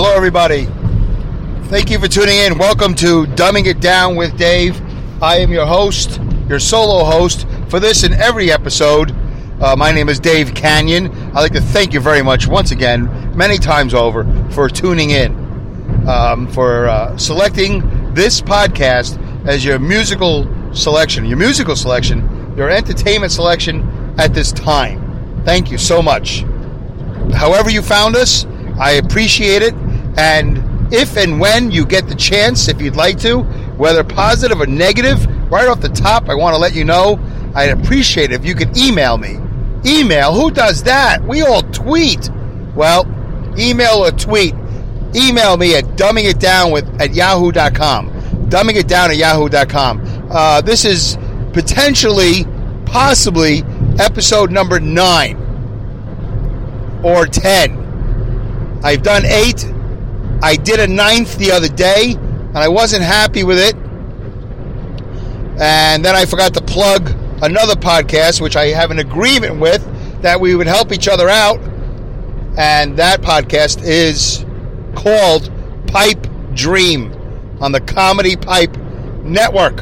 Hello, everybody. Thank you for tuning in. Welcome to Dumbing It Down with Dave. I am your host, your solo host for this and every episode. Uh, my name is Dave Kanyan. I'd like to thank you very much once again, many times over, for tuning in, um, for uh, selecting this podcast as your musical selection, your musical selection, your entertainment selection at this time. Thank you so much. However, you found us, I appreciate it. And if and when you get the chance, if you'd like to, whether positive or negative, right off the top, I want to let you know I'd appreciate it if you could email me. Email? Who does that? We all tweet. Well, email or tweet. Email me at dumbingitdown with at yahoo.com. Dumbingitdown at yahoo.com. Uh, this is potentially, possibly, episode number nine or ten. I've done eight. I did a ninth the other day, and I wasn't happy with it. And then I forgot to plug another podcast, which I have an agreement with that we would help each other out. And that podcast is called Pipe Dream on the Comedy Pipe Network,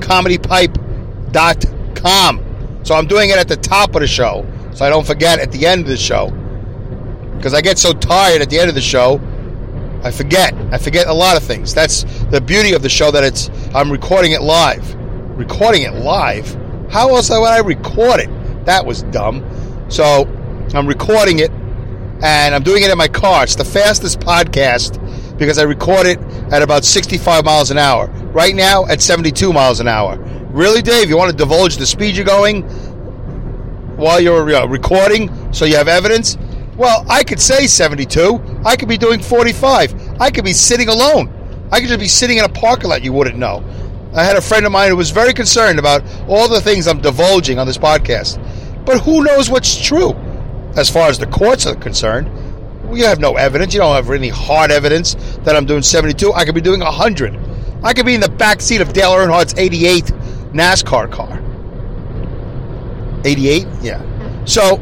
comedypipe.com. So I'm doing it at the top of the show, so I don't forget at the end of the show. Because I get so tired at the end of the show, I forget. I forget a lot of things. That's the beauty of the show that it's I'm recording it live. Recording it live? How else would I record it? That was dumb. So I'm recording it and I'm doing it in my car. It's the fastest podcast because I record it at about 65 miles an hour. Right now at 72 miles an hour. Really, Dave? You want to divulge the speed you're going while you're uh, recording so you have evidence? Well, I could say 72. I could be doing 45. I could be sitting alone. I could just be sitting in a parking lot you wouldn't know. I had a friend of mine who was very concerned about all the things I'm divulging on this podcast. But who knows what's true as far as the courts are concerned? You have no evidence. You don't have any hard evidence that I'm doing 72. I could be doing 100. I could be in the back seat of Dale Earnhardt's 88 NASCAR car. 88? Yeah. So,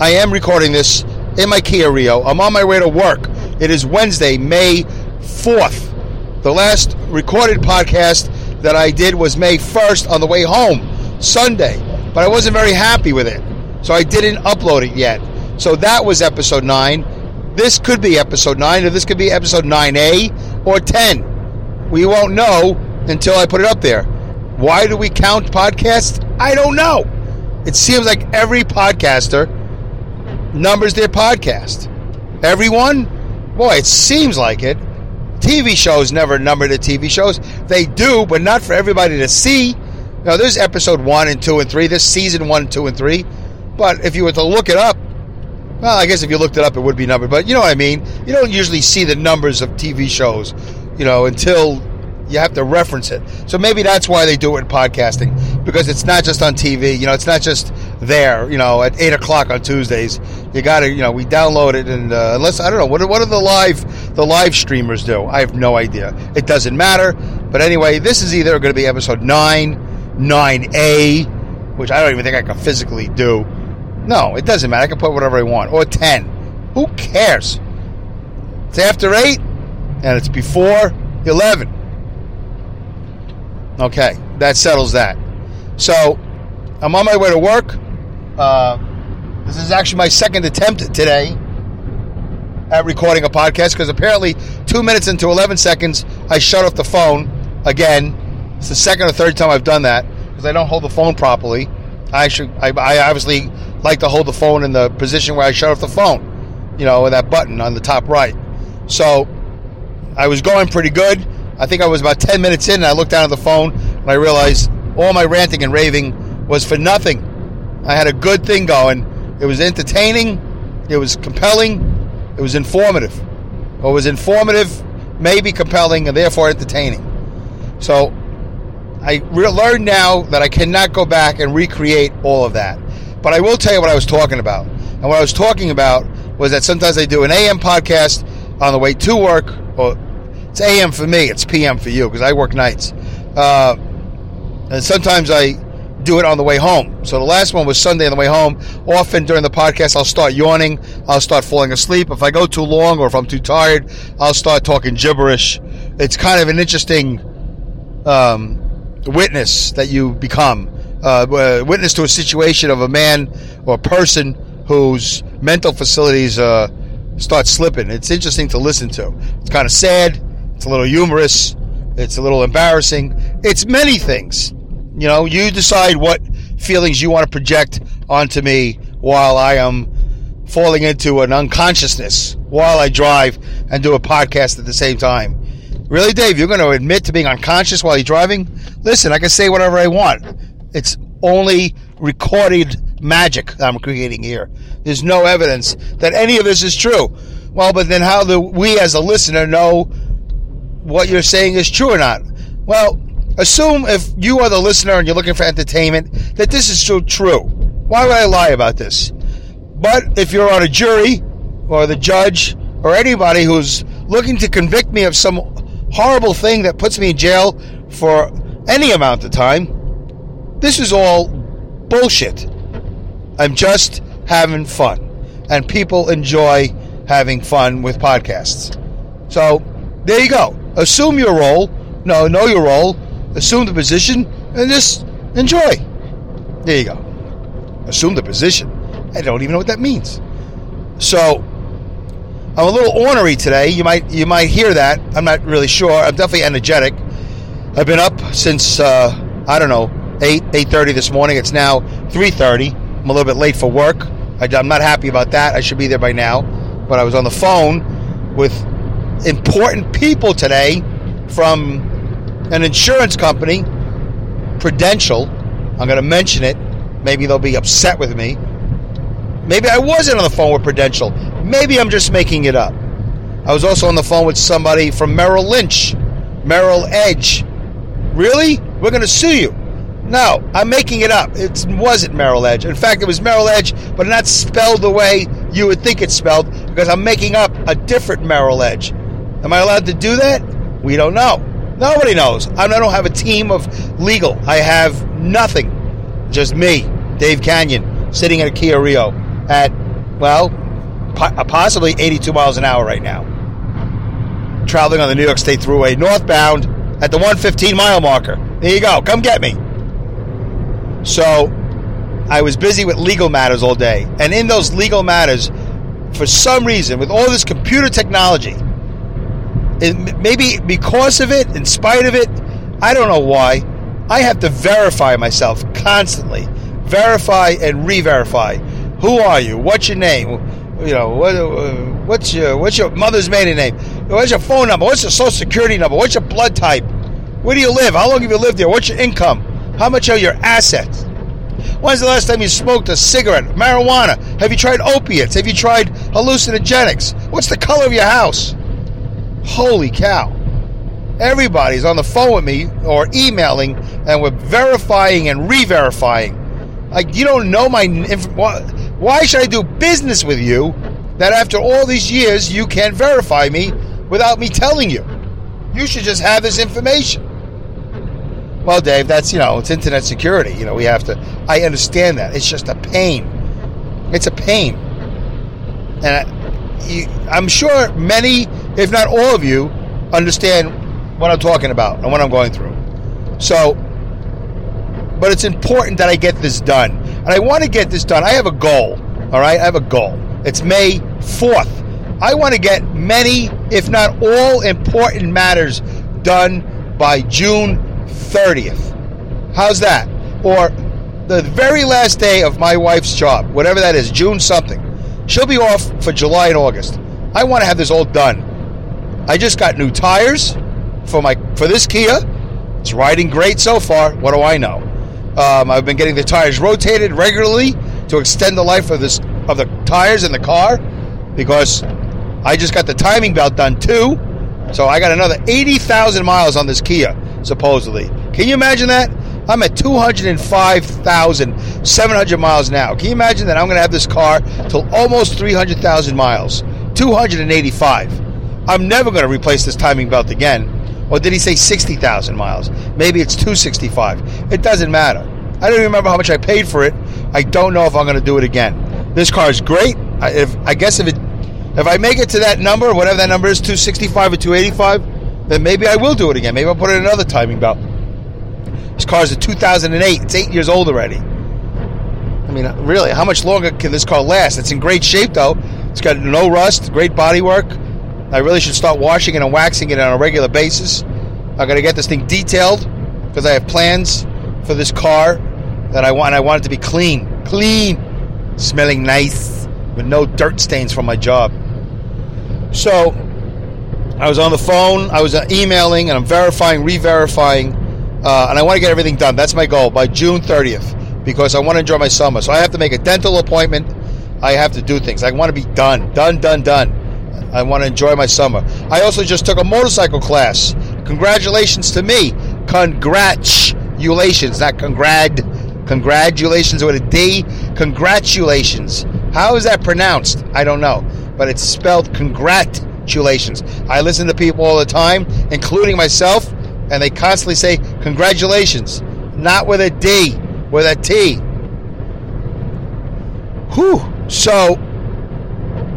I am recording this in my Kia Rio. I'm on my way to work. It is Wednesday, May 4th. The last recorded podcast that I did was May 1st on the way home, Sunday. But I wasn't very happy with it. So I didn't upload it yet. So that was episode 9. This could be episode 9, or this could be episode 9A or 10. We won't know until I put it up there. Why do we count podcasts? I don't know. It seems like every podcaster numbers their podcast. Everyone? Boy, it seems like it. TV shows never number the TV shows. They do, but not for everybody to see. Now, there's episode one and two and three. This season one, two, and three. But if you were to look it up, well, I guess if you looked it up, it would be numbered. But you know what I mean? You don't usually see the numbers of TV shows, you know, until you have to reference it. So maybe that's why they do it in podcasting because it's not just on TV. You know, it's not just there. You know, at eight o'clock on Tuesdays, you got to. You know, we download it, and uh, unless I don't know what what do the live the live streamers do? I have no idea. It doesn't matter. But anyway, this is either going to be episode nine, nine A, which I don't even think I can physically do. No, it doesn't matter. I can put whatever I want, or ten. Who cares? It's after eight, and it's before eleven. Okay, that settles that. So, I'm on my way to work. Uh, this is actually my second attempt today at recording a podcast because apparently, two minutes into 11 seconds, I shut off the phone again. It's the second or third time I've done that because I don't hold the phone properly. I should. I, I obviously like to hold the phone in the position where I shut off the phone. You know, with that button on the top right. So, I was going pretty good. I think I was about 10 minutes in and I looked down at the phone and I realized all my ranting and raving was for nothing. I had a good thing going. It was entertaining, it was compelling, it was informative. Or was informative, maybe compelling, and therefore entertaining. So I re- learned now that I cannot go back and recreate all of that. But I will tell you what I was talking about. And what I was talking about was that sometimes I do an AM podcast on the way to work, or it's AM for me, it's PM for you because I work nights. Uh, and sometimes I do it on the way home. So the last one was Sunday on the way home. Often during the podcast, I'll start yawning. I'll start falling asleep. If I go too long or if I'm too tired, I'll start talking gibberish. It's kind of an interesting um, witness that you become. Uh, witness to a situation of a man or a person whose mental facilities uh, start slipping. It's interesting to listen to. It's kind of sad. It's a little humorous. It's a little embarrassing. It's many things. You know, you decide what feelings you want to project onto me while I am falling into an unconsciousness while I drive and do a podcast at the same time. Really, Dave, you're going to admit to being unconscious while you're driving? Listen, I can say whatever I want. It's only recorded magic I'm creating here. There's no evidence that any of this is true. Well, but then how do we as a listener know what you're saying is true or not? Well, assume if you are the listener and you're looking for entertainment that this is so true. Why would I lie about this? But if you're on a jury or the judge or anybody who's looking to convict me of some horrible thing that puts me in jail for any amount of time, this is all bullshit. I'm just having fun. And people enjoy having fun with podcasts. So there you go. Assume your role. No, know your role. Assume the position and just enjoy. There you go. Assume the position. I don't even know what that means. So I'm a little ornery today. You might you might hear that. I'm not really sure. I'm definitely energetic. I've been up since uh, I don't know 8 8:30 this morning. It's now 3:30. I'm a little bit late for work. I, I'm not happy about that. I should be there by now. But I was on the phone with important people today from an insurance company, Prudential. I'm going to mention it. Maybe they'll be upset with me. Maybe I wasn't on the phone with Prudential. Maybe I'm just making it up. I was also on the phone with somebody from Merrill Lynch, Merrill Edge. Really? We're going to sue you. No, I'm making it up. It wasn't Merrill Edge. In fact, it was Merrill Edge, but not spelled the way you would think it's spelled because I'm making up a different Merrill Edge. Am I allowed to do that? We don't know. Nobody knows. I don't have a team of legal. I have nothing. Just me, Dave Kanyan, sitting at a Kia Rio at, well, uh, possibly 82 miles an hour right now. Traveling on the New York State Thruway northbound at the 115 mile marker. There you go. Come get me. So I was busy with legal matters all day. And in those legal matters, for some reason, with all this computer technology, it, maybe because of it, in spite of it, I don't know why, I have to verify myself constantly. Verify and re verify. Who are you? What's your name? You know, what, uh, what's your what's your mother's maiden name? What's your phone number? What's your social security number? What's your blood type? Where do you live? How long have you lived there? What's your income? How much are your assets? When's the last time you smoked a cigarette, marijuana? Have you tried opiates? Have you tried hallucinogenics? What's the color of your house? Holy cow. Everybody's on the phone with me or emailing and we're verifying and re verifying. Like, you don't know my. Why should I do business with you that after all these years you can't verify me without me telling you? You should just have this information. Well, Dave, that's, you know, it's internet security. You know, we have to. I understand that. It's just a pain. It's a pain. And I, I'm sure many, if not all of you, understand what I'm talking about and what I'm going through. So, but it's important that I get this done. And I want to get this done. I have a goal, all right? I have a goal. It's May 4th. I want to get many, if not all, important matters done by June 30th. How's that? Or the very last day of my wife's job, whatever that is, June something. She'll be off for July and August. I want to have this all done. I just got new tires for my for this Kia. It's riding great so far. What do I know? Um, I've been getting the tires rotated regularly to extend the life of this of the tires in the car because I just got the timing belt done too. So I got another 80,000 miles on this Kia supposedly. Can you imagine that? I'm at 205,700 miles now. Can you imagine that I'm going to have this car till almost 300,000 miles? 285. I'm never going to replace this timing belt again. Or did he say 60,000 miles? Maybe it's 265. It doesn't matter. I don't even remember how much I paid for it. I don't know if I'm going to do it again. This car is great. I, if I guess if it if I make it to that number, whatever that number is, 265 or 285, then maybe I will do it again. Maybe I'll put in another timing belt. This car is a 2008. It's eight years old already. I mean, really, how much longer can this car last? It's in great shape, though. It's got no rust, great bodywork. I really should start washing it and waxing it on a regular basis. I got to get this thing detailed because I have plans for this car that I want. I want it to be clean, clean, smelling nice, with no dirt stains from my job. So I was on the phone, I was uh, emailing, and I'm verifying, re-verifying, uh, and I want to get everything done. That's my goal by June 30th because I want to enjoy my summer. So I have to make a dental appointment. I have to do things. I want to be done, done, done, done. I want to enjoy my summer. I also just took a motorcycle class. Congratulations to me. Congratulations, not congrad. Congratulations with a D. Congratulations. How is that pronounced? I don't know, but it's spelled congratulations. I listen to people all the time, including myself, and they constantly say congratulations, not with a D, with a T. Whew. So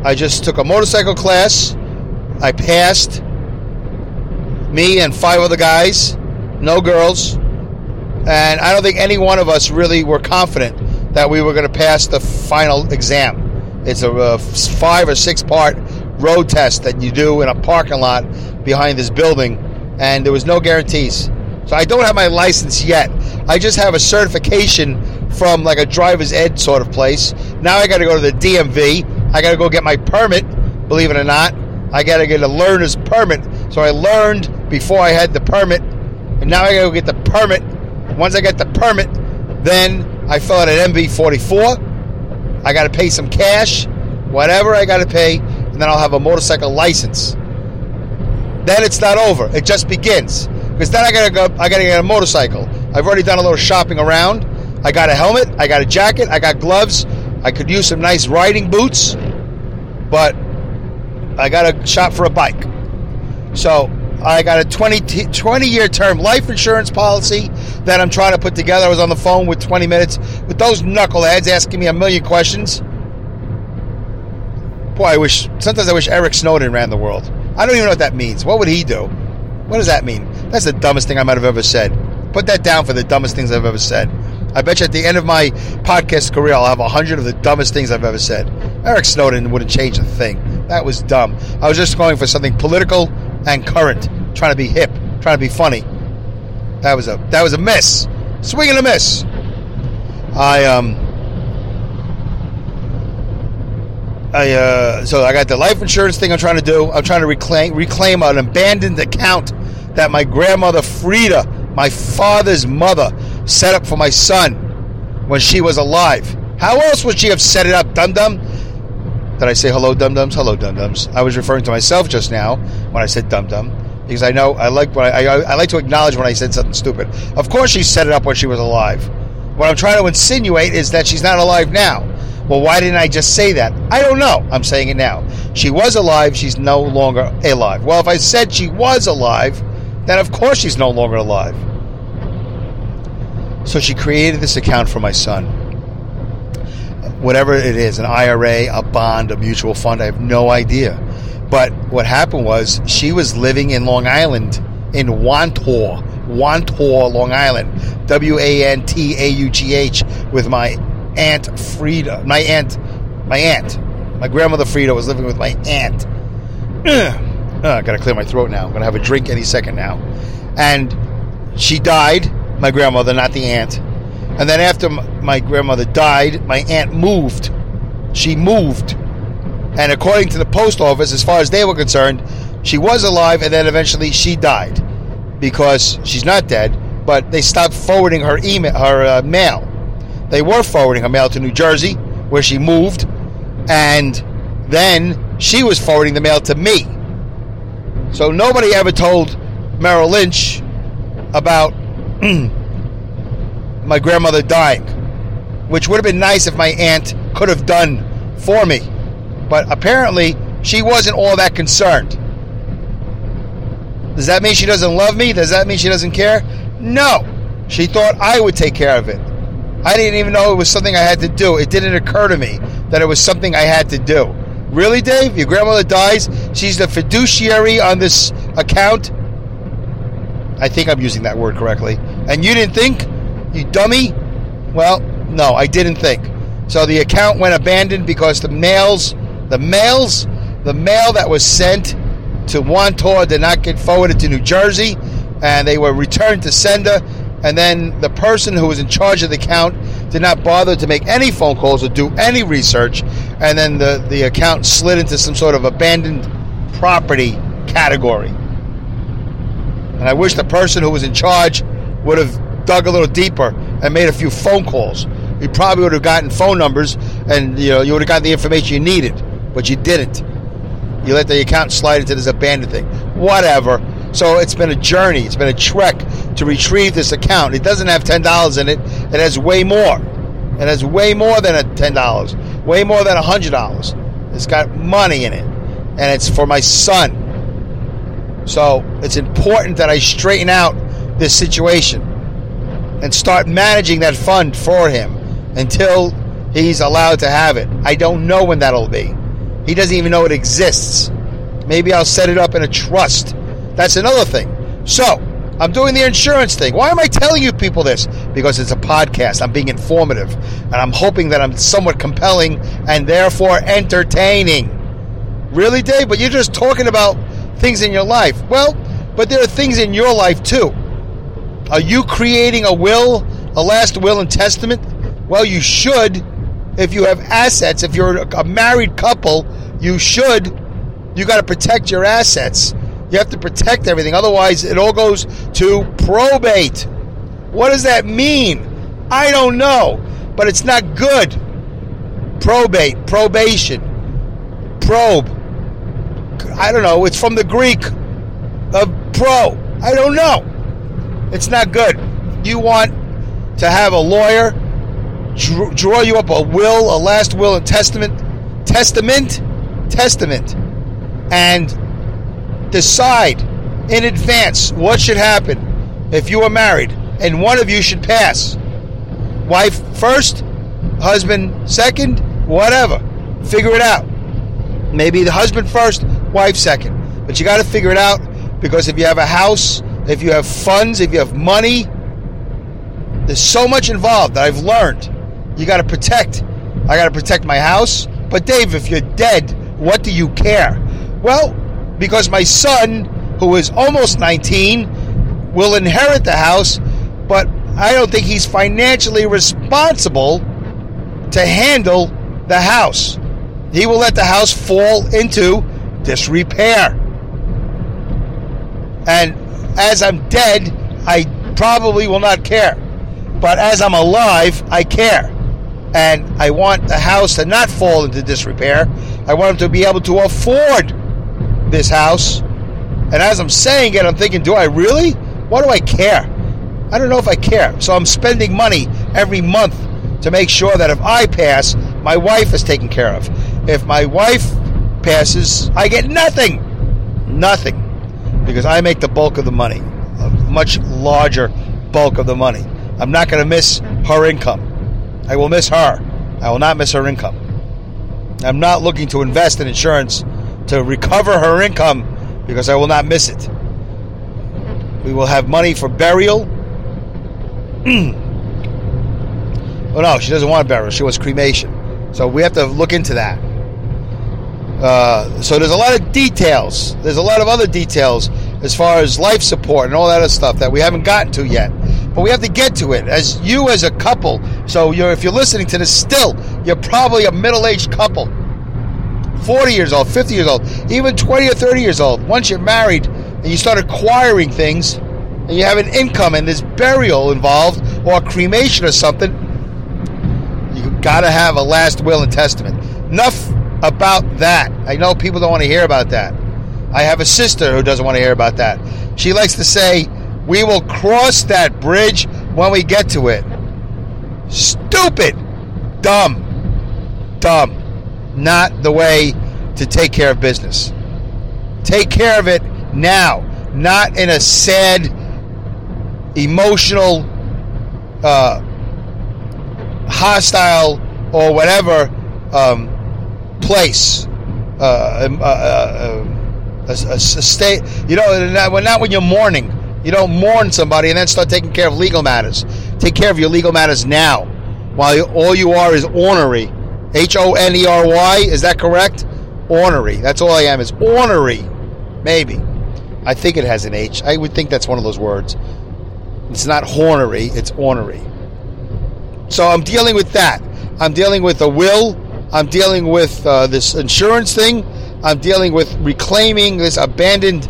I just took a motorcycle class. I passed. Me and five other guys, no girls. And I don't think any one of us really were confident that we were going to pass the final exam. It's a, a five or six part road test that you do in a parking lot behind this building, and there was no guarantees. So I don't have my license yet. I just have a certification from like a driver's ed sort of place. Now I got to go to the DMV I got to go get my permit, believe it or not. I got to get a learner's permit. So I learned before I had the permit, and now I got to go get the permit. Once I get the permit, then I fill out an MV 44. I got to pay some cash, whatever I got to pay, and then I'll have a motorcycle license. Then it's not over. It just begins. Because then I gotta go. I gotta get a motorcycle. I've already done a little shopping around. I got a helmet. I got a jacket. I got gloves. I could use some nice riding boots, but I got a shop for a bike. So I got a 20, 20 year term life insurance policy that I'm trying to put together. I was on the phone with 20 minutes with those knuckleheads asking me a million questions. Boy, I wish, sometimes I wish Eric Snowden ran the world. I don't even know what that means. What would he do? What does that mean? That's the dumbest thing I might have ever said. Put that down for the dumbest things I've ever said. I bet you at the end of my podcast career, I'll have a hundred of the dumbest things I've ever said. Eric Snowden wouldn't change a thing. That was dumb. I was just going for something political and current, trying to be hip, trying to be funny. That was a that was a miss, swing and a miss. I um. I uh, so I got the life insurance thing I'm trying to do. I'm trying to reclaim reclaim an abandoned account that my grandmother Frida, my father's mother, set up for my son when she was alive. How else would she have set it up, dum dum? Did I say hello, dum dums? Hello, dum dums. I was referring to myself just now when I said dum dum because I know I like what I, I, I like to acknowledge when I said something stupid. Of course, she set it up when she was alive. What I'm trying to insinuate is that she's not alive now. Well, why didn't I just say that? I don't know. I'm saying it now. She was alive. She's no longer alive. Well, if I said she was alive, then of course she's no longer alive. So she created this account for my son. Whatever it is, an IRA, a bond, a mutual fund, I have no idea. But what happened was she was living in Long Island, in Wantaugh, Wantaugh, Long Island, W A N T A U G H, with my aunt Frida. My aunt, my aunt, my grandmother Frida was living with my aunt. Uh, I gotta clear my throat now. I'm gonna have a drink any second now. And she died my grandmother, not the aunt. And then after my grandmother died, my aunt moved. She moved. And according to the post office, as far as they were concerned, she was alive and then eventually she died because she's not dead, but they stopped forwarding her email, her uh, mail. They were forwarding her mail to New Jersey, where she moved, and then she was forwarding the mail to me. So nobody ever told Merrill Lynch about my grandmother dying, which would have been nice if my aunt could have done for me. But apparently, she wasn't all that concerned. Does that mean she doesn't love me? Does that mean she doesn't care? No. She thought I would take care of it. I didn't even know it was something I had to do. It didn't occur to me that it was something I had to do. Really, Dave? Your grandmother dies. She's the fiduciary on this account. I think I'm using that word correctly. And you didn't think? You dummy? Well, no, I didn't think. So the account went abandoned because the mails, the mails, the mail that was sent to Wantaugh did not get forwarded to New Jersey, and they were returned to sender. And then the person who was in charge of the account did not bother to make any phone calls or do any research, and then the, the account slid into some sort of abandoned property category. And I wish the person who was in charge would have dug a little deeper and made a few phone calls. You probably would have gotten phone numbers and you know you would have gotten the information you needed, but you didn't. You let the account slide into this abandoned thing. Whatever. So it's been a journey. It's been a trek to retrieve this account. It doesn't have ten dollars in it. It has way more. It has way more than a ten dollars. Way more than hundred dollars. It's got money in it, and it's for my son. So it's important that I straighten out this situation and start managing that fund for him until he's allowed to have it. I don't know when that'll be. He doesn't even know it exists. Maybe I'll set it up in a trust. That's another thing. So, I'm doing the insurance thing. Why am I telling you people this? Because it's a podcast. I'm being informative. And I'm hoping that I'm somewhat compelling and therefore entertaining. Really, Dave? But you're just talking about things in your life. Well, but there are things in your life too. Are you creating a will, a last will and testament? Well, you should. If you have assets, if you're a married couple, you should. You got to protect your assets. You have to protect everything. Otherwise, it all goes to probate. What does that mean? I don't know, but it's not good. Probate, probation, probe. I don't know. It's from the Greek of pro. I don't know. It's not good. You want to have a lawyer draw you up a will, a last will and testament, testament, testament, and decide in advance what should happen if you are married and one of you should pass. Wife first, husband second, whatever. Figure it out. Maybe the husband first, wife second. But you got to figure it out because if you have a house, if you have funds, if you have money, there's so much involved that I've learned. You got to protect. I got to protect my house. But Dave, if you're dead, what do you care? Well, because my son, who is almost 19, will inherit the house, but I don't think he's financially responsible to handle the house. He will let the house fall into disrepair. And as I'm dead, I probably will not care. But as I'm alive, I care. And I want the house to not fall into disrepair. I want him to be able to afford this house. And as I'm saying it, I'm thinking, do I really? Why do I care? I don't know if I care. So I'm spending money every month to make sure that if I pass, my wife is taken care of. If my wife passes, I get nothing. Nothing. Because I make the bulk of the money, a much larger bulk of the money. I'm not going to miss her income. I will miss her. I will not miss her income. I'm not looking to invest in insurance to recover her income because I will not miss it. We will have money for burial. oh no, she doesn't want burial. She wants cremation. So we have to look into that. Uh, so there's a lot of details. There's a lot of other details as far as life support and all that other stuff that we haven't gotten to yet. But we have to get to it as you as a couple. So you're, if you're listening to this still, you're probably a middle-aged couple. 40 years old, 50 years old, even 20 or 30 years old. Once you're married and you start acquiring things and you have an income and there's burial involved or cremation or something, you got to have a last will and testament. Enough about that. I know people don't want to hear about that. I have a sister who doesn't want to hear about that. She likes to say, We will cross that bridge when we get to it. Stupid. Dumb. Dumb. Not the way to take care of business. Take care of it now, not in a sad, emotional, uh, hostile or whatever um, place. Uh, um, uh, uh, a, a, a, state, you know, not, not when you're mourning. You don't mourn somebody and then start taking care of legal matters. Take care of your legal matters now, while you, all you are is ornery. H O N E R Y. Is that correct? Ornery. That's all I am. Is ornery. Maybe. I think it has an H. I would think that's one of those words. It's not hornery. It's ornery. So I'm dealing with that. I'm dealing with a will. I'm dealing with uh, this insurance thing. I'm dealing with reclaiming this abandoned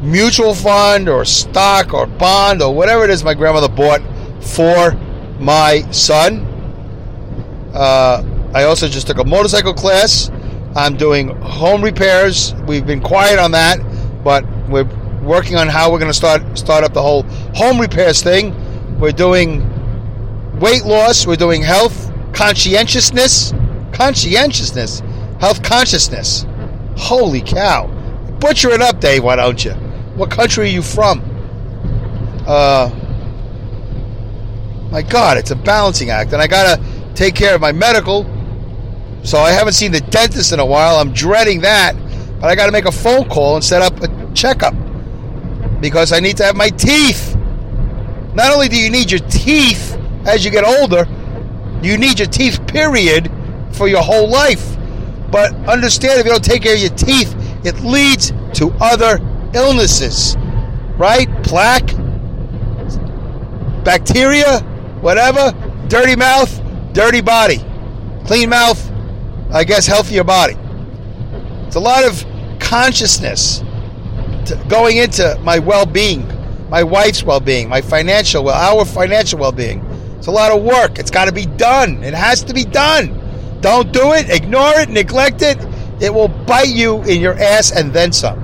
mutual fund or stock or bond or whatever it is my grandmother bought for my son. Uh, I also just took a motorcycle class. I'm doing home repairs. We've been quiet on that, but we're working on how we're going to start start up the whole home repairs thing. We're doing weight loss. We're doing health conscientiousness, conscientiousness, health consciousness. Holy cow! Butcher it up, Dave. Why don't you? What country are you from? Uh, my God, it's a balancing act, and I gotta take care of my medical. So I haven't seen the dentist in a while. I'm dreading that, but I got to make a phone call and set up a checkup because I need to have my teeth. Not only do you need your teeth as you get older, you need your teeth, period, for your whole life. But understand if you don't take care of your teeth, it leads to other illnesses, right? Plaque, bacteria, whatever, dirty mouth, dirty body. Clean mouth, I guess healthier body. It's a lot of consciousness going into my well-being, my wife's well-being, my financial well, our financial well-being. It's a lot of work. It's got to be done. It has to be done. Don't do it, ignore it, neglect it. It will bite you in your ass and then some.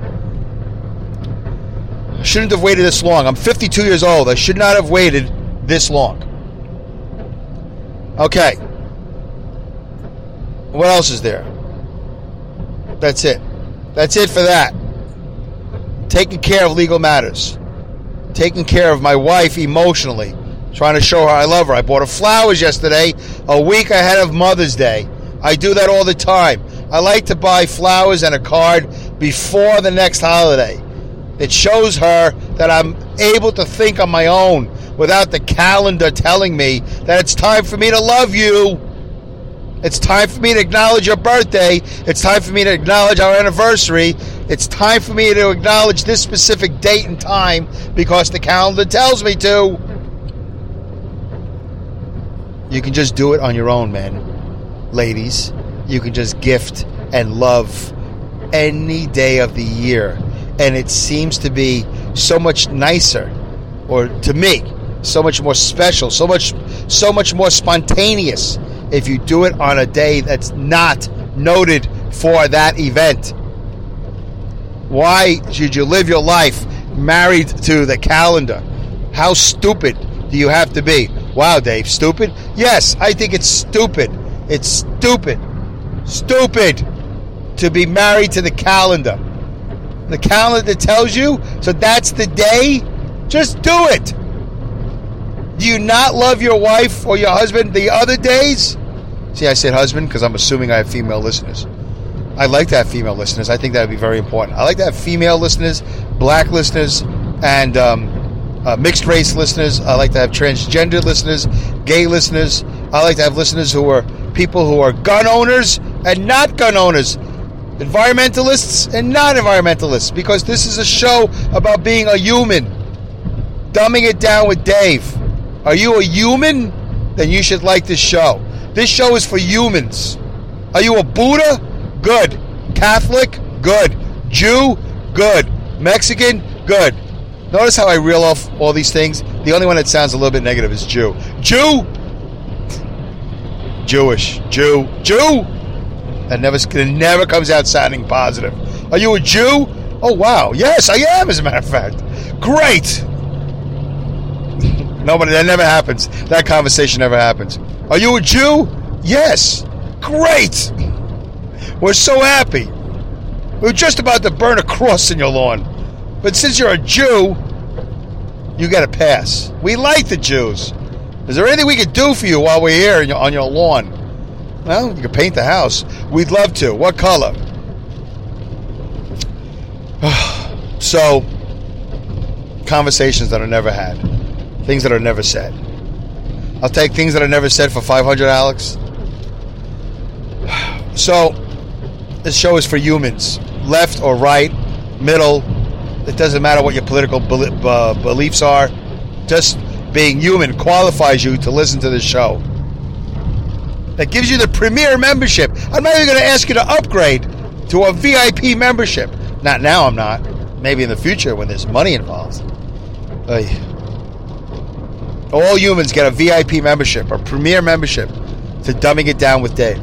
I shouldn't have waited this long. I'm 52 years old. I should not have waited this long. Okay. What else is there? That's it. That's it for that. Taking care of legal matters. Taking care of my wife emotionally. Trying to show her I love her. I bought her flowers yesterday, a week ahead of Mother's Day. I do that all the time. I like to buy flowers and a card before the next holiday. It shows her that I'm able to think on my own without the calendar telling me that it's time for me to love you. It's time for me to acknowledge your birthday. It's time for me to acknowledge our anniversary. It's time for me to acknowledge this specific date and time because the calendar tells me to. You can just do it on your own, man. Ladies, you can just gift and love any day of the year. And it seems to be so much nicer, or to me, so much more special, so much so much more spontaneous if you do it on a day that's not noted for that event. Why should you live your life married to the calendar? How stupid do you have to be? Wow, Dave, stupid? Yes, I think it's stupid. It's stupid. Stupid to be married to the calendar. The calendar tells you, so that's the day. Just do it. Do you not love your wife or your husband the other days? See, I said husband because I'm assuming I have female listeners. I like to have female listeners. I think that would be very important. I like to have female listeners, black listeners, and um, uh, mixed race listeners. I like to have transgender listeners, gay listeners. I like to have listeners who are people who are gun owners and not gun owners, environmentalists and non environmentalists, because this is a show about being a human. Dumbing it down with Dave. Are you a human? Then you should like this show. This show is for humans. Are you a Buddha? Good. Catholic? Good. Jew? Good. Mexican? Good. Notice how I reel off all these things? The only one that sounds a little bit negative is Jew. Jew? Jewish. Jew. Jew? That never, that never comes out sounding positive. Are you a Jew? Oh, wow. Yes, I am, as a matter of fact. Great. Nobody, that never happens. That conversation never happens. Are you a Jew? Yes. Great. We're so happy. We are just about to burn a cross in your lawn. But since you're a Jew, you got a pass. We like the Jews. Is there anything we could do for you while we're here on your lawn? Well, you could paint the house. We'd love to. What color? so, conversations that are never had, things that are never said. I'll take things that are never said for 500, Alex. So, this show is for humans, left or right, middle. It doesn't matter what your political uh, beliefs are. Just being human qualifies you to listen to this show. That gives you the premier membership. I'm not even going to ask you to upgrade to a VIP membership. Not now, I'm not. Maybe in the future when there's money involved. All humans get a VIP membership, a premier membership to Dumbing It Down with Dave.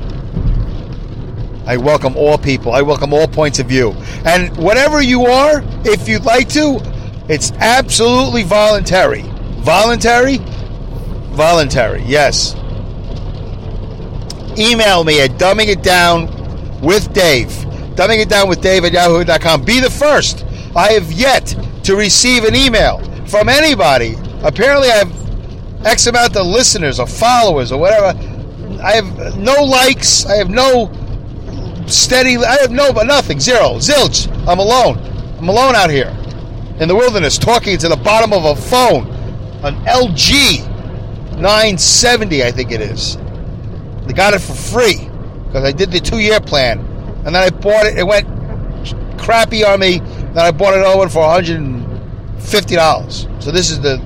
I welcome all people. I welcome all points of view. And whatever you are, if you'd like to, it's absolutely voluntary. Voluntary? Voluntary, yes. Email me at dumbing it down with Dave. Dumbing it down with Dave at yahoo.com. Be the first. I have yet to receive an email from anybody. Apparently, I have X amount of listeners or followers or whatever. I have no likes. I have no steady. I have no, but nothing. Zero. Zilch. I'm alone. I'm alone out here in the wilderness talking to the bottom of a phone. An LG 970, I think it is. They got it for free because I did the two year plan. And then I bought it. It went crappy on me. Then I bought it over for $150. So this is the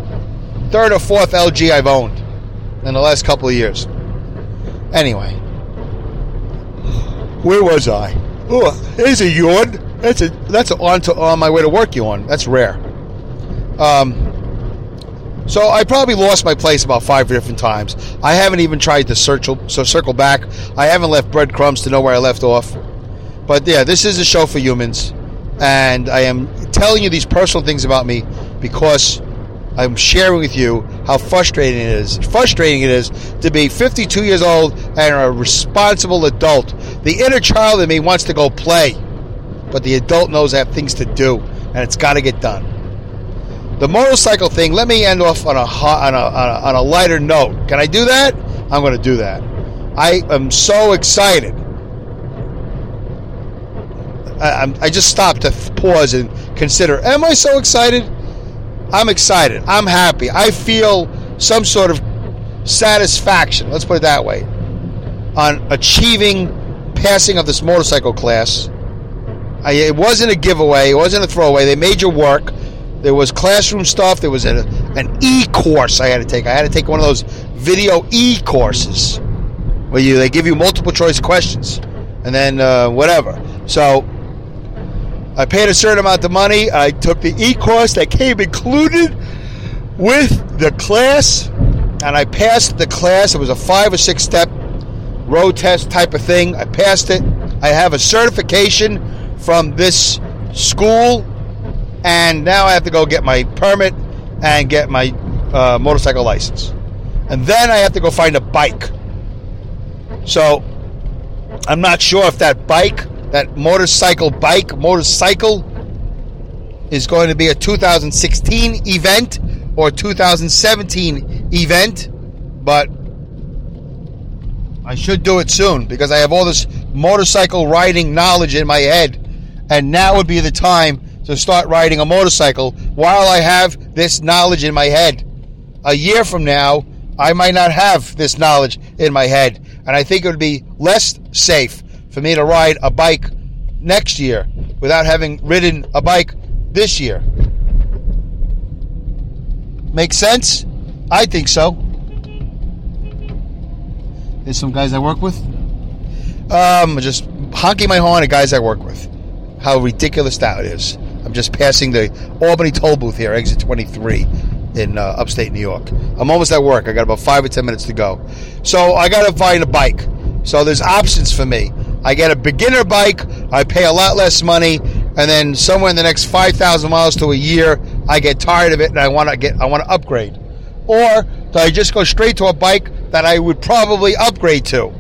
third or fourth LG I've owned in the last couple of years. Anyway, where was I? Oh, here's a yawn. That's a that's a on to on my way to work yawn. That's rare. Um. So I probably lost my place about five different times. I haven't even tried to circle so circle back. I haven't left breadcrumbs to know where I left off. But yeah, this is a show for humans, and I am telling you these personal things about me because I'm sharing with you how frustrating it is. Frustrating it is to be 52 years old and a responsible adult. The inner child in me wants to go play, but the adult knows I have things to do, and it's got to get done. The motorcycle thing. Let me end off on a, on a, on a, on a lighter note. Can I do that? I'm going to do that. I am so excited. I, I just stopped to pause and consider. Am I so excited? I'm excited. I'm happy. I feel some sort of satisfaction, let's put it that way, on achieving passing of this motorcycle class. I, it wasn't a giveaway, it wasn't a throwaway. They made you work. There was classroom stuff. There was a, an e course I had to take. I had to take one of those video e courses where you they give you multiple choice questions and then uh, whatever. So I paid a certain amount of money. I took the e course that came included with the class, and I passed the class. It was a five or six step road test type of thing. I passed it. I have a certification from this school, and now I have to go get my permit and get my uh, motorcycle license. And then I have to go find a bike. So I'm not sure if that bike that motorcycle bike motorcycle is going to be a 2016 event or 2017 event, but I should do it soon because I have all this motorcycle riding knowledge in my head, and now would be the time to start riding a motorcycle while I have this knowledge in my head. A year from now, I might not have this knowledge in my head, and I think it would be less safe for me to ride a bike next year without having ridden a bike this year. Make sense? I think so. There's some guys I work with. Um, just honking my horn at guys I work with. How ridiculous that is. I'm just passing the Albany toll booth here, exit 23 in uh, upstate New York. I'm almost at work. I got about five or ten minutes to go. So I got to find a bike. So there's options for me. I get a beginner bike, I pay a lot less money, and then somewhere in the next 5,000 miles to a year, I get tired of it and I want to get I want to upgrade. Or do I just go straight to a bike that I would probably upgrade to?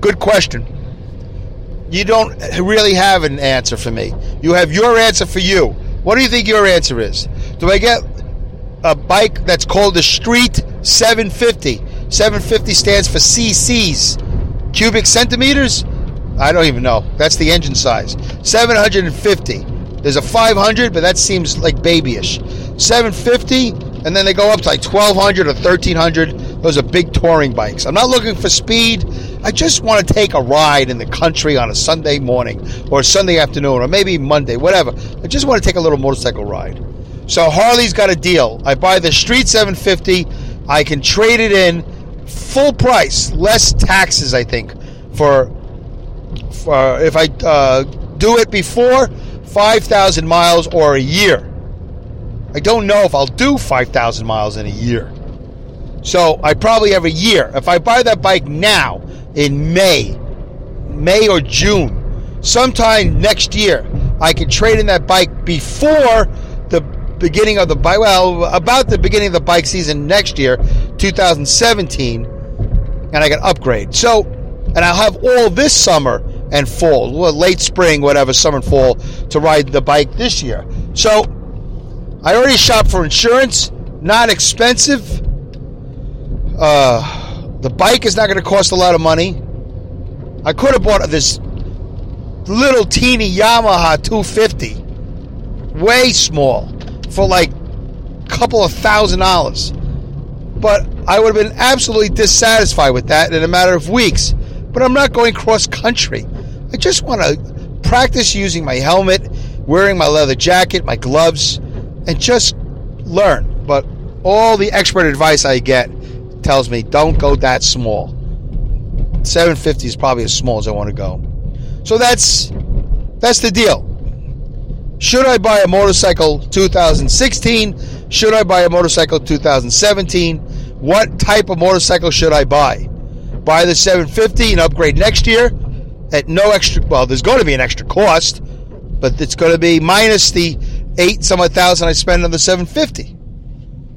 Good question. You don't really have an answer for me. You have your answer for you. What do you think your answer is? Do I get a bike that's called the Street 750. 750 stands for CCs, cubic centimeters. I don't even know. That's the engine size. 750. There's a 500, but that seems like babyish. 750, and then they go up to like 1200 or 1300. Those are big touring bikes. I'm not looking for speed. I just want to take a ride in the country on a Sunday morning or a Sunday afternoon or maybe Monday, whatever. I just want to take a little motorcycle ride. So Harley's got a deal. I buy the Street 750. I can trade it in full price, less taxes, I think, for, for if I uh, do it before 5,000 miles or a year. I don't know if I'll do 5,000 miles in a year. So I probably have a year. If I buy that bike now in May, May or June, sometime next year, I can trade in that bike before the beginning of the bike. Well, about the beginning of the bike season next year, 2017, and I can upgrade. So, and I'll have all this summer and fall, late spring, whatever, summer and fall, to ride the bike this year. So, I already shopped for insurance, not expensive. Uh, the bike is not going to cost a lot of money. I could have bought this little teeny Yamaha 250, way small, for like a couple of thousand dollars. But I would have been absolutely dissatisfied with that in a matter of weeks. But I'm not going cross country. I just want to practice using my helmet, wearing my leather jacket, my gloves, and just learn. But all the expert advice I get tells me don't go that small. 750 is probably as small as I want to go. So that's that's the deal. Should I buy a motorcycle 2016? Should I buy a motorcycle 2017? What type of motorcycle should I buy? Buy the 750 and upgrade next year at no extra well, there's going to be an extra cost, but it's going to be minus the 8 some thousand I spend on the 750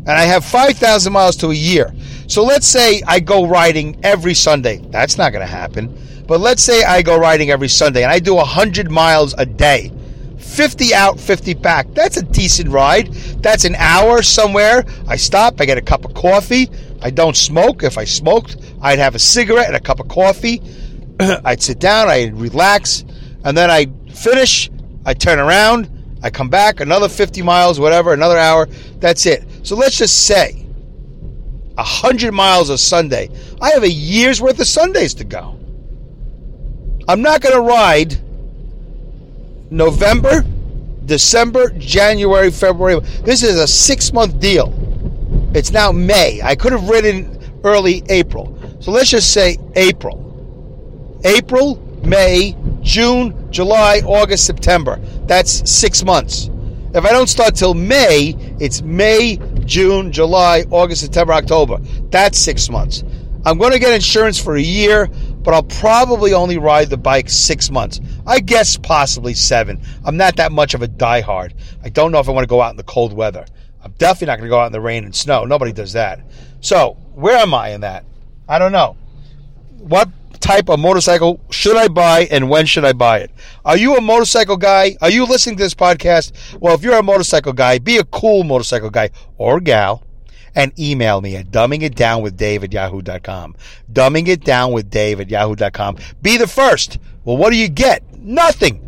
and I have 5,000 miles to a year. So let's say I go riding every Sunday. That's not going to happen. But let's say I go riding every Sunday and I do 100 miles a day. 50 out, 50 back. That's a decent ride. That's an hour somewhere. I stop, I get a cup of coffee. I don't smoke. If I smoked, I'd have a cigarette and a cup of coffee. I'd sit down, I'd relax, and then I finish, I turn around, I come back, another 50 miles, whatever, another hour. That's it. So let's just say 100 miles a Sunday. I have a year's worth of Sundays to go. I'm not going to ride November, December, January, February. This is a six month deal. It's now May. I could have ridden early April. So let's just say April. April, May, June, July, August, September. That's six months. If I don't start till May, it's May, June, July, August, September, October. That's six months. I'm going to get insurance for a year, but I'll probably only ride the bike six months. I guess possibly seven. I'm not that much of a diehard. I don't know if I want to go out in the cold weather. I'm definitely not going to go out in the rain and snow. Nobody does that. So, where am I in that? I don't know. What type of motorcycle should I buy and when should I buy it? Are you a motorcycle guy? Are you listening to this podcast? Well, if you're a motorcycle guy, be a cool motorcycle guy or gal and email me at dumbingitdownwithdave at yahoo.com. Dumbingitdownwithdave at yahoo.com. Be the first. Well, what do you get? Nothing.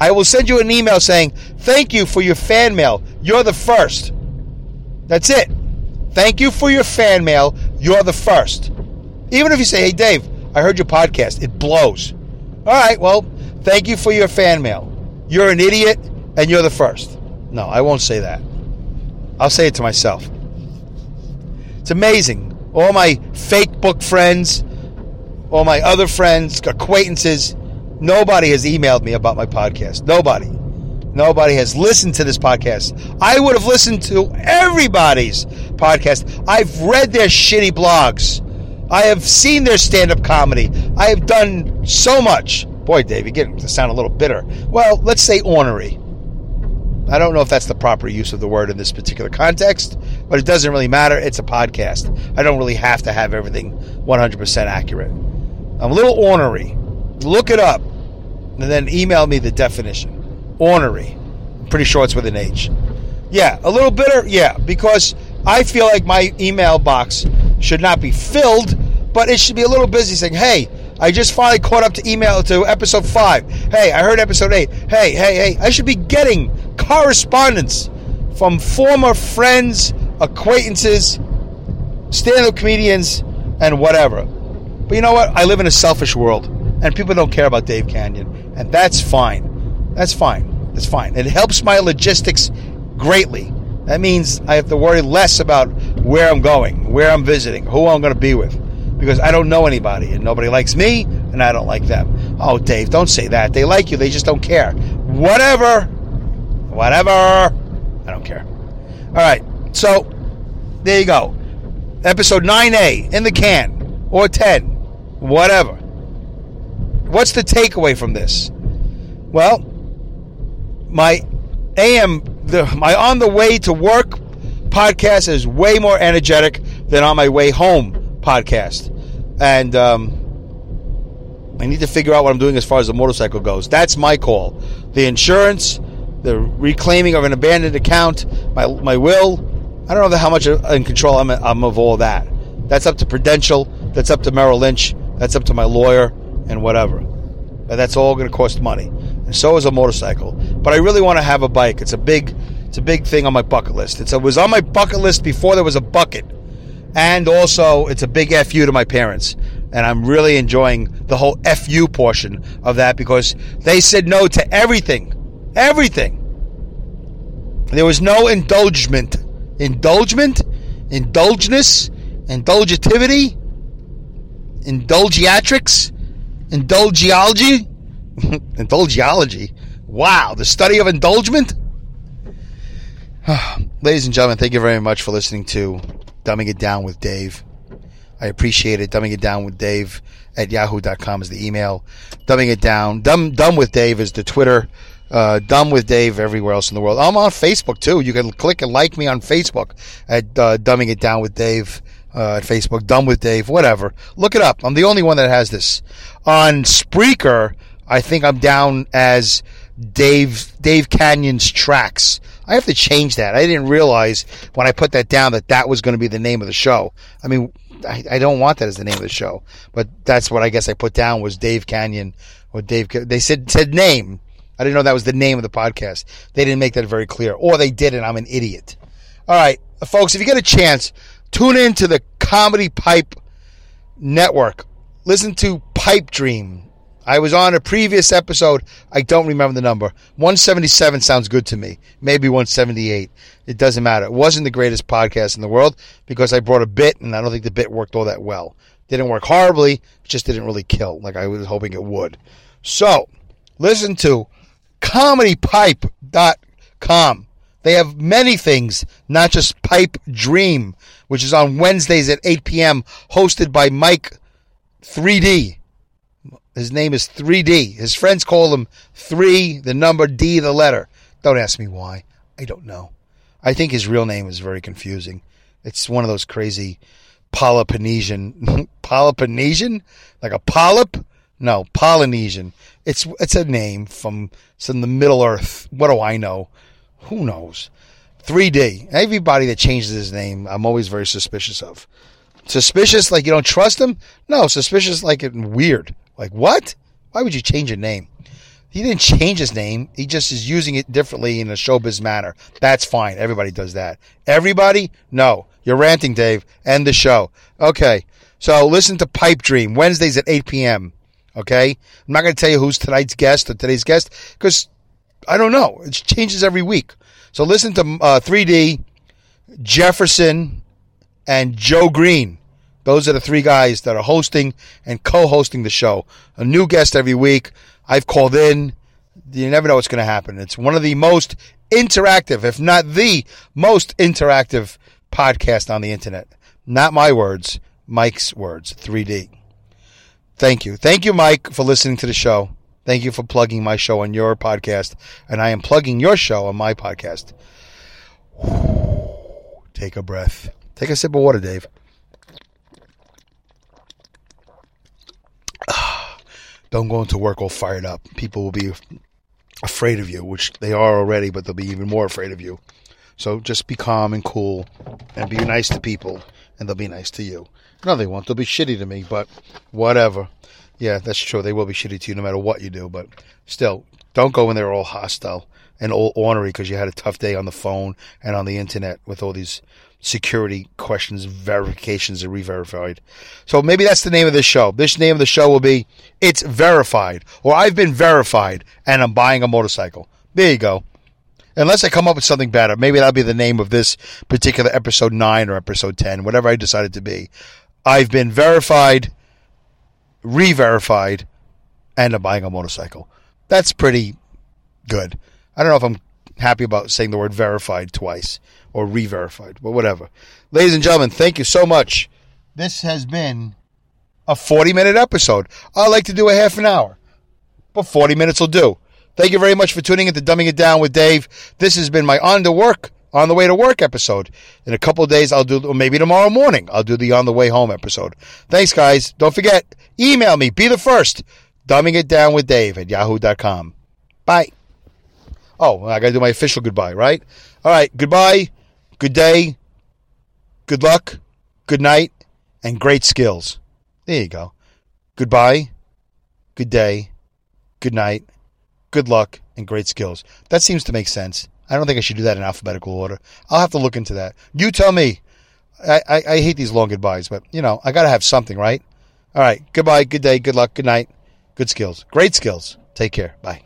I will send you an email saying, thank you for your fan mail. You're the first. That's it. Thank you for your fan mail. You're the first. Even if you say, hey, Dave, I heard your podcast. It blows. All right, well, thank you for your fan mail. You're an idiot and you're the first. No, I won't say that. I'll say it to myself. It's amazing. All my fake book friends, all my other friends, acquaintances, nobody has emailed me about my podcast. Nobody. Nobody has listened to this podcast. I would have listened to everybody's podcast. I've read their shitty blogs. I have seen their stand up comedy. I have done so much. Boy, Dave, you're getting to sound a little bitter. Well, let's say ornery. I don't know if that's the proper use of the word in this particular context, but it doesn't really matter. It's a podcast. I don't really have to have everything 100% accurate. I'm a little ornery. Look it up and then email me the definition. Ornery. I'm pretty sure it's with an H. Yeah, a little bitter. Yeah, because I feel like my email box should not be filled, but it should be a little busy saying, hey, I just finally caught up to email to episode five. Hey, I heard episode eight. Hey, hey, hey. I should be getting correspondence from former friends, acquaintances, stand up comedians, and whatever. But you know what? I live in a selfish world, and people don't care about Dave Kanyan, and that's fine. That's fine. That's fine. It helps my logistics greatly. That means I have to worry less about where I'm going, where I'm visiting, who I'm going to be with, because I don't know anybody, and nobody likes me, and I don't like them. Oh, Dave, don't say that. They like you, they just don't care. Whatever. Whatever. I don't care. All right. So, there you go. Episode 9A in the can, or 10, whatever. What's the takeaway from this? Well, my AM, the, my on the way to work podcast is way more energetic than on my way home podcast. And um, I need to figure out what I'm doing as far as the motorcycle goes. That's my call. The insurance, the reclaiming of an abandoned account, my, my will. I don't know how much in control I'm, I'm of all that. That's up to Prudential. That's up to Merrill Lynch. That's up to my lawyer and whatever. But that's all going to cost money and so is a motorcycle. But I really want to have a bike. It's a big, it's a big thing on my bucket list. It's, it was on my bucket list before there was a bucket, and also it's a big fu to my parents. And I'm really enjoying the whole fu portion of that because they said no to everything, everything. There was no indulgement, indulgement, indulgeness, indulgativity, indulgiatrics, indulgiology Indulgiology. Wow, the study of indulgement? Ladies and gentlemen, thank you very much for listening to Dumbing It Down with Dave. I appreciate it. Dumbing It Down with Dave at yahoo.com is the email. Dumbing It Down. Dumb, Dumb with Dave is the Twitter. Uh, Dumb with Dave everywhere else in the world. I'm on Facebook too. You can click and like me on Facebook at uh, Dumbing It Down with Dave uh, at Facebook. Dumb with Dave, whatever. Look it up. I'm the only one that has this. On Spreaker, I think I'm down as Dave Dave Kanyan's tracks. I have to change that. I didn't realize when I put that down that that was going to be the name of the show. I mean, I, I, don't want that as the name of the show, but that's what I guess I put down was Dave Kanyan or Dave. They said said name. I didn't know that was the name of the podcast. They didn't make that very clear, or they did, and I'm an idiot. All right, uh, folks, if you get a chance, tune in to the Comedy Pipe Network. Listen to Pipe Dream. I was on a previous episode. I don't remember the number. 177 sounds good to me. Maybe 178. It doesn't matter. It wasn't the greatest podcast in the world because I brought a bit and I don't think the bit worked all that well. Didn't work horribly. Just didn't really kill like I was hoping it would. So, listen to comedypipe.com. They have many things, not just Pipe Dream, which is on Wednesdays at 8 p.m., hosted by Mike 3D. His name is 3D. His friends call him 3, the number D, the letter. Don't ask me why. I don't know. I think his real name is very confusing. It's one of those crazy Polynesian, Polynesian, like a polyp? No, Polynesian. It's it's a name from some the Middle Earth. What do I know? Who knows? 3D. Everybody that changes his name, I'm always very suspicious of. Suspicious, like you don't trust him? No, suspicious, like it weird. Like, what? Why would you change a name? He didn't change his name. He just is using it differently in a showbiz manner. That's fine. Everybody does that. Everybody? No. You're ranting, Dave. End the show. Okay. So listen to Pipe Dream Wednesdays at 8 p.m. Okay. I'm not going to tell you who's tonight's guest or today's guest because I don't know. It changes every week. So listen to uh, 3D, Jefferson, and Joe Green. Those are the three guys that are hosting and co-hosting the show. A new guest every week. I've called in. You never know what's going to happen. It's one of the most interactive, if not the most interactive podcast on the internet. Not my words, Mike's words, 3D. Thank you. Thank you, Mike, for listening to the show. Thank you for plugging my show on your podcast. And I am plugging your show on my podcast. Take a breath. Take a sip of water, Dave. Don't go into work all fired up. People will be afraid of you, which they are already, but they'll be even more afraid of you. So just be calm and cool and be nice to people, and they'll be nice to you. No, they won't. They'll be shitty to me, but whatever. Yeah, that's true. They will be shitty to you no matter what you do, but still, don't go in there all hostile and all ornery because you had a tough day on the phone and on the internet with all these security questions, verifications, and re-verified. So maybe that's the name of this show. This name of the show will be "It's Verified" or "I've been verified and I'm buying a motorcycle." There you go. Unless I come up with something better, maybe that'll be the name of this particular episode nine or episode ten, whatever I decide it to be. I've been verified, re-verified, and I'm buying a motorcycle. That's pretty good. I don't know if I'm happy about saying the word verified twice or re verified, but whatever. Ladies and gentlemen, thank you so much. This has been a 40 minute episode. I like to do a half an hour, but 40 minutes will do. Thank you very much for tuning in to Dumbing It Down with Dave. This has been my on the work, on the way to work episode. In a couple of days, I'll do, or maybe tomorrow morning, I'll do the on the way home episode. Thanks, guys. Don't forget, email me, be the first. Dumbing It Down with Dave at yahoo.com. Bye. Oh, I got to do my official goodbye, right? All right, goodbye, good day, good luck, good night, and great skills. There you go. Goodbye, good day, good night, good luck, and great skills. That seems to make sense. I don't think I should do that in alphabetical order. I'll have to look into that. You tell me. I, I, I hate these long goodbyes, but, you know, I got to have something, right? All right. Goodbye, good day, good luck, good night, good skills. Great skills. Take care. Bye.